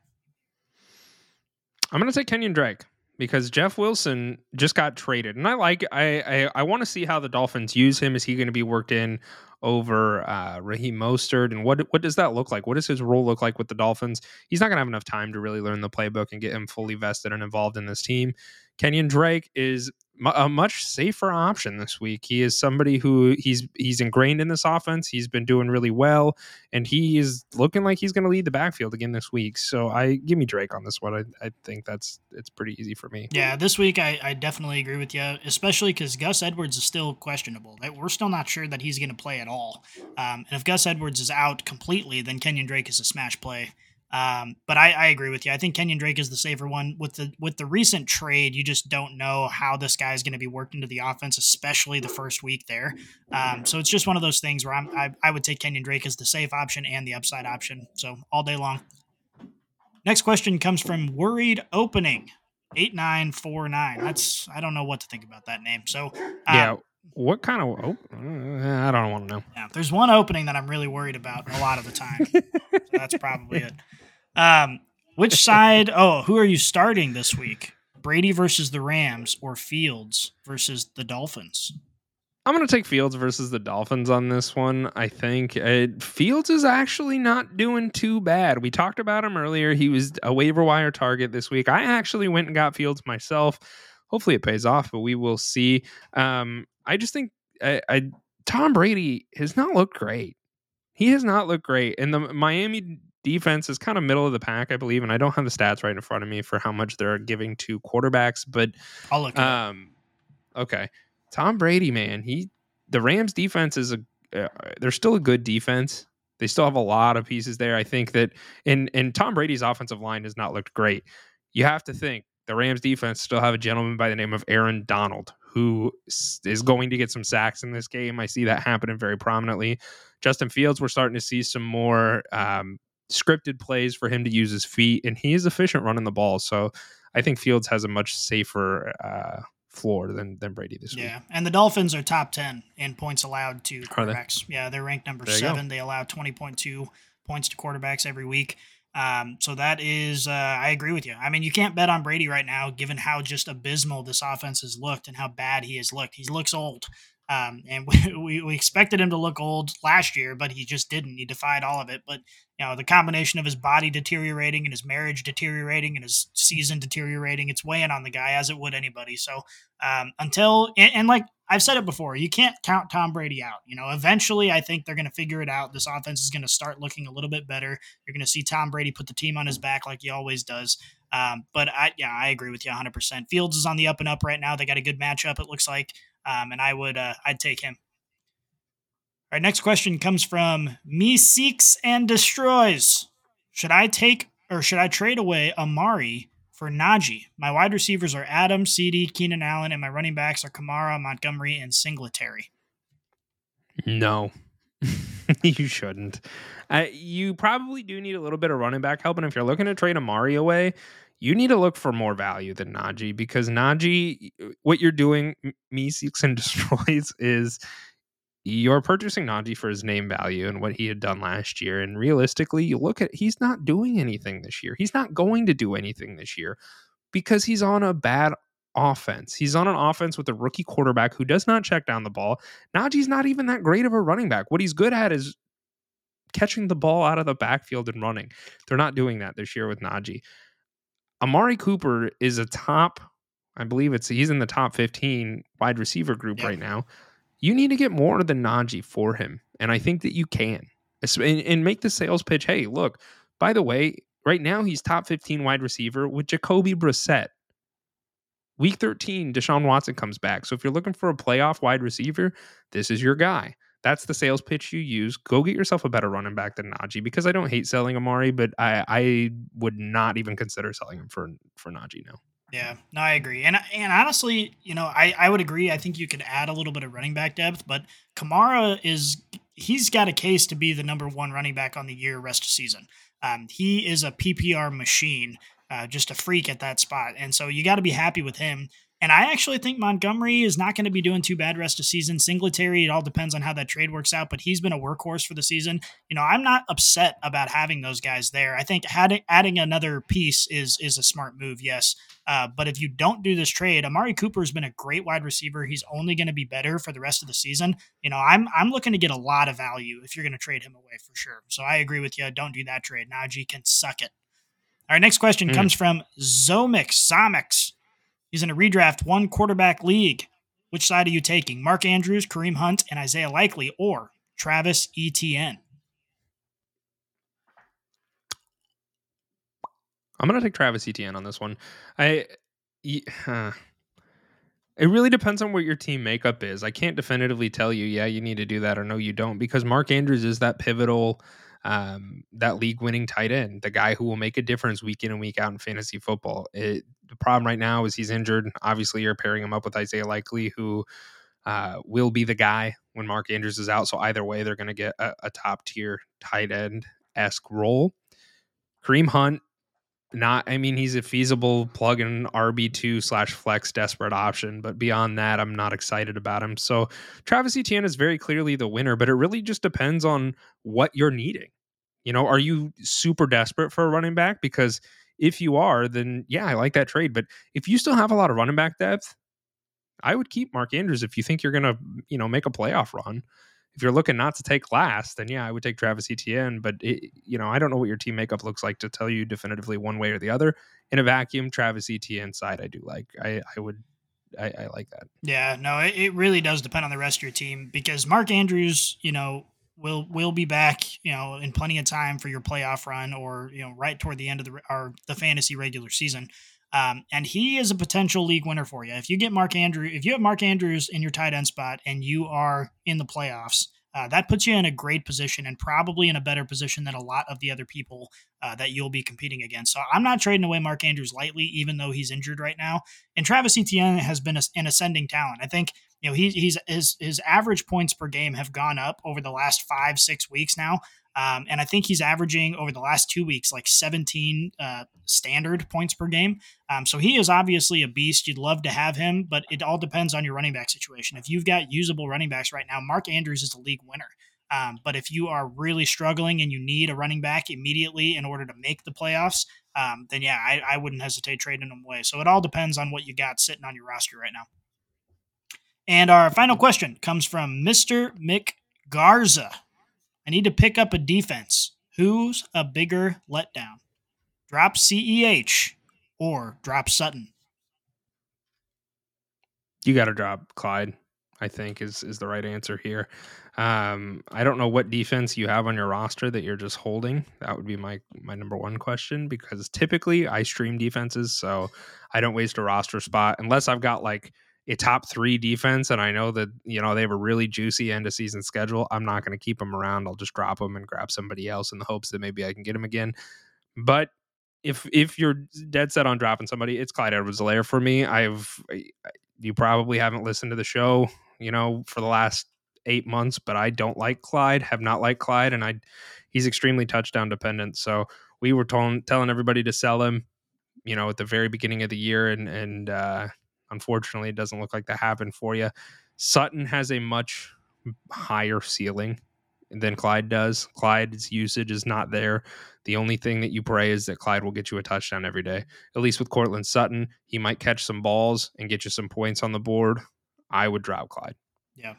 I'm going to take Kenyon Drake because Jeff Wilson just got traded, and I like. I I, I want to see how the Dolphins use him. Is he going to be worked in over uh, Raheem Mostert, and what what does that look like? What does his role look like with the Dolphins? He's not going to have enough time to really learn the playbook and get him fully vested and involved in this team. Kenyon Drake is a much safer option this week. He is somebody who he's he's ingrained in this offense. He's been doing really well, and he is looking like he's going to lead the backfield again this week. So I give me Drake on this one. I, I think that's it's pretty easy for me. Yeah, this week I, I definitely agree with you, especially because Gus Edwards is still questionable. We're still not sure that he's going to play at all. Um, and if Gus Edwards is out completely, then Kenyon Drake is a smash play. Um, but I, I agree with you. I think Kenyon Drake is the safer one. With the with the recent trade, you just don't know how this guy is going to be worked into the offense, especially the first week there. Um, so it's just one of those things where I'm, I I would take Kenyon Drake as the safe option and the upside option. So all day long. Next question comes from Worried Opening. 8949. That's I don't know what to think about that name. So uh, yeah. What kind of? Oh, uh, I don't want to know. yeah, there's one opening that I'm really worried about a lot of the time. so that's probably it. Um, which side? Oh, who are you starting this week? Brady versus the Rams or Fields versus the Dolphins? I'm going to take Fields versus the Dolphins on this one. I think uh, Fields is actually not doing too bad. We talked about him earlier. He was a waiver wire target this week. I actually went and got Fields myself. Hopefully it pays off, but we will see. Um, I just think I, I, Tom Brady has not looked great. He has not looked great. And the Miami defense is kind of middle of the pack, I believe. And I don't have the stats right in front of me for how much they're giving to quarterbacks, but I'll look. um, okay, Tom Brady, man, he the Rams defense is a uh, they're still a good defense. They still have a lot of pieces there. I think that and and Tom Brady's offensive line has not looked great. You have to think the Rams defense still have a gentleman by the name of Aaron Donald who is going to get some sacks in this game. I see that happening very prominently. Justin Fields, we're starting to see some more um, scripted plays for him to use his feet, and he is efficient running the ball. So I think Fields has a much safer uh, floor than than Brady this week. Yeah, and the Dolphins are top ten in points allowed to Are they? quarterbacks. Yeah, they're ranked number There seven. They allow twenty point two points to quarterbacks every week. Um, so that is, uh, I agree with you. I mean, you can't bet on Brady right now, given how just abysmal this offense has looked and how bad he has looked. He looks old. Um, and we, we, expected him to look old last year, but he just didn't. He defied all of it. But you know, the combination of his body deteriorating and his marriage deteriorating and his season deteriorating, it's weighing on the guy as it would anybody. So um, until and, and like I've said it before, you can't count Tom Brady out. You know, eventually I think they're going to figure it out. This offense is going to start looking a little bit better. You're going to see Tom Brady put the team on his back like he always does. Um, but I, yeah, I agree with you 100%. Fields is on the up and up right now. They got a good matchup, it looks like. Um, and I would, uh, I'd take him. All right, next question comes from Me Seeks and Destroys. Should I take or should I trade away Amari for Najee? My wide receivers are Adam, CD, Keenan Allen, and my running backs are Kamara, Montgomery, and Singletary. No, you shouldn't. Uh, you probably do need a little bit of running back help, and if you're looking to trade Amari away, you need to look for more value than Najee because Najee, what you're doing, me seeks and destroys, is you're purchasing Najee for his name value and what he had done last year. And realistically, you look at he's not doing anything this year. He's not going to do anything this year because he's on a bad offense. He's on an offense with a rookie quarterback who does not check down the ball. Najee's not even that great of a running back. What he's good at is catching the ball out of the backfield and running. They're not doing that this year with Najee. Amari Cooper is a top, I believe it's he's in the top 15 wide receiver group Yeah. right now. You need to get more than Najee for him. And I think that you can. And, make the sales pitch. Hey, look, by the way, right now he's top 15 wide receiver with Jacoby Brissett. Week 13, Deshaun Watson comes back. So if you're looking for a playoff wide receiver, this is your guy. That's the sales pitch you use. Go get yourself a better running back than Najee because I don't hate selling Amari, but I, I would not even consider selling him for for Najee now. Yeah, no, I agree. And and honestly, you know, I, I would agree. I think you could add a little bit of running back depth, but Kamara is he's got a case to be the number one running back on the year rest of season. Um, he is a PPR machine, uh, just a freak at that spot, and so you got to be happy with him. And I actually think Montgomery is not going to be doing too bad rest of season. Singletary, it all depends on how that trade works out, but he's been a workhorse for the season. You know, I'm not upset about having those guys there. I think adding adding another piece is is a smart move, yes. Uh, but if you don't do this trade, Amari Cooper has been a great wide receiver. He's only going to be better for the rest of the season. You know, I'm I'm looking to get a lot of value if you're going to trade him away for sure. So I agree with you. Don't do that trade. Najee can suck it. Our next question Hmm. comes from Zomix Zomix. He's in a redraft one quarterback league. Which side are you taking? Mark Andrews, Kareem Hunt, and Isaiah Likely, or Travis Etienne? I'm gonna take Travis Etienne on this one. I, uh, it really depends on what your team makeup is. I can't definitively tell you, yeah, you need to do that, or no, you don't, because Mark Andrews is that pivotal, um, that league-winning tight end, the guy who will make a difference week in and week out in fantasy football. It, the problem right now is he's injured. Obviously, you're pairing him up with Isaiah Likely, who uh, will be the guy when Mark Andrews is out. So either way, they're going to get a, a top tier tight end esque role. Kareem Hunt not i mean he's a feasible plug in rb2 slash flex desperate option but beyond that i'm not excited about him. So travis etienne is very clearly the winner but it really just depends on what you're needing. You know are you super desperate for a running back? Because if you are then yeah i like that trade. But if you still have a lot of running back depth i would keep mark andrews if you think you're gonna you know make a playoff run if you're looking not to take last, then yeah, I would take Travis Etienne. But it, you know, I don't know what your team makeup looks like to tell you definitively one way or the other. In a vacuum, Travis Etienne side, I do like. I, I would, I, I like that. Yeah, no, it, it really does depend on the rest of your team because Mark Andrews, you know, will will be back, you know, in plenty of time for your playoff run or you know right toward the end of the or the fantasy regular season. Um, and he is a potential league winner for you. If you get Mark Andrews, if you have Mark Andrews in your tight end spot and you are in the playoffs, uh, that puts you in a great position and probably in a better position than a lot of the other people uh, that you'll be competing against. So I'm not trading away Mark Andrews lightly, even though he's injured right now. And Travis Etienne has been an ascending talent. I think you know he, he's his his average points per game have gone up over the last five six weeks now. Um, and I think he's averaging over the last two weeks like 17 uh, standard points per game. Um, so he is obviously a beast. You'd love to have him, but it all depends on your running back situation. If you've got usable running backs right now, Mark Andrews is a league winner. Um, but if you are really struggling and you need a running back immediately in order to make the playoffs, um, then yeah, I, I wouldn't hesitate trading him away. So it all depends on what you got sitting on your roster right now. And our final question comes from Mr. Mick Garza. I need to pick up a defense. Who's a bigger letdown? Drop CEH or drop Sutton? You got to drop Clyde. I think is is the right answer here. Um, I don't know what defense you have on your roster that you're just holding. That would be my my number one question because typically I stream defenses, so I don't waste a roster spot unless I've got like a top three defense, and I know that you know they have a really juicy end of season schedule, I'm not going to keep them around. I'll just drop them and grab somebody else in the hopes that maybe I can get them again. But if if you're dead set on dropping somebody, it's Clyde Edwards-Helaire for me. I've you probably haven't listened to the show, you know, for the last eight months, but I don't like Clyde, have not liked Clyde, and I he's extremely touchdown dependent. So we were telling everybody to sell him, you know, at the very beginning of the year, and and uh, Unfortunately, it doesn't look like that happened for you. Sutton has a much higher ceiling than Clyde does. Clyde's usage is not there. The only thing that you pray is that Clyde will get you a touchdown every day. At least with Courtland Sutton, he might catch some balls and get you some points on the board. I would drop Clyde. Yeah.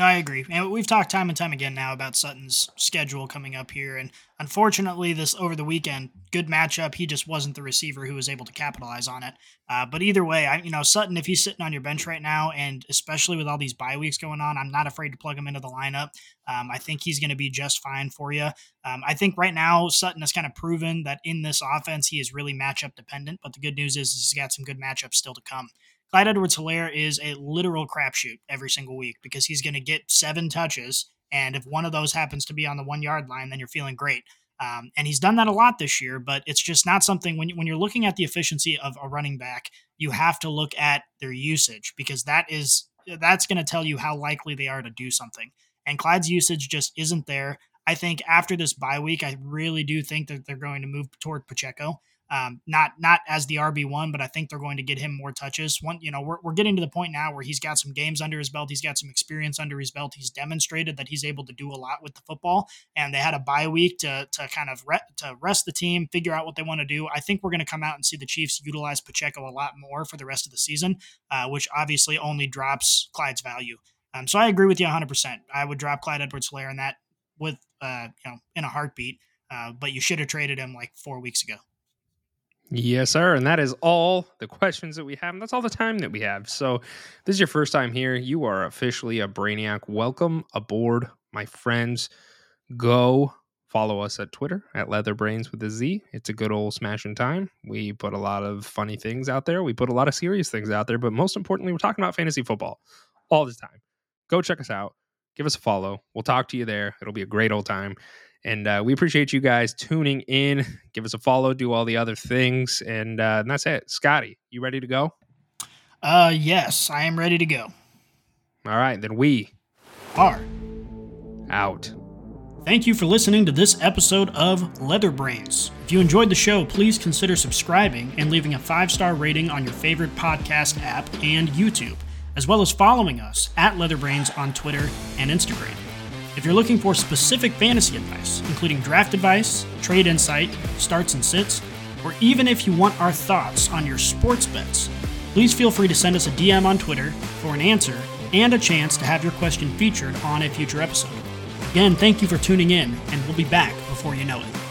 No, I agree. And we've talked time and time again now about Sutton's schedule coming up here. And unfortunately, this over the weekend, good matchup. He just wasn't the receiver who was able to capitalize on it. Uh, but either way, I, you know, Sutton, if he's sitting on your bench right now, and especially with all these bye weeks going on, I'm not afraid to plug him into the lineup. Um, I think he's going to be just fine for you. Um, I think right now, Sutton has kind of proven that in this offense, he is really matchup dependent. But the good news is he's got some good matchups still to come. Clyde Edwards Helaire is a literal crapshoot every single week because he's going to get seven touches. And if one of those happens to be on the one yard line, then you're feeling great. Um, and he's done that a lot this year, but it's just not something when, when you're looking at the efficiency of a running back, you have to look at their usage because that is that's going to tell you how likely they are to do something. And Clyde's usage just isn't there. I think after this bye week, I really do think that they're going to move toward Pacheco. Um, not not as the RB one, but I think they're going to get him more touches. One, you know, we're, we're getting to the point now where he's got some games under his belt. He's got some experience under his belt. He's demonstrated that he's able to do a lot with the football. And they had a bye week to to kind of re- to rest the team, figure out what they want to do. I think we're going to come out and see the Chiefs utilize Pacheco a lot more for the rest of the season, uh, which obviously only drops Clyde's value. Um, so I agree with you 100%. I would drop Clyde Edwards-Helaire in that with uh, you know in a heartbeat. Uh, but you should have traded him like four weeks ago. Yes, sir. And that is all the questions that we have. And that's all the time that we have. So, this is your first time here. You are officially a Brainiac. Welcome aboard, my friends. Go follow us at Twitter at Leatherbrains with a Z. It's a good old smashing time. We put a lot of funny things out there. We put a lot of serious things out there. But most importantly, we're talking about fantasy football all the time. Go check us out. Give us a follow. We'll talk to you there. It'll be a great old time. And uh, we appreciate you guys tuning in. Give us a follow, do all the other things. And, uh, and that's it. Scotty, you ready to go? Uh, yes, I am ready to go. All right, then we are out. Thank you for listening to this episode of Leather Brains. If you enjoyed the show, please consider subscribing and leaving a five star rating on your favorite podcast app and YouTube, as well as following us at Leatherbrains on Twitter and Instagram. If you're looking for specific fantasy advice, including draft advice, trade insight, starts and sits, or even if you want our thoughts on your sports bets, please feel free to send us a DM on Twitter for an answer and a chance to have your question featured on a future episode. Again, thank you for tuning in, and we'll be back before you know it.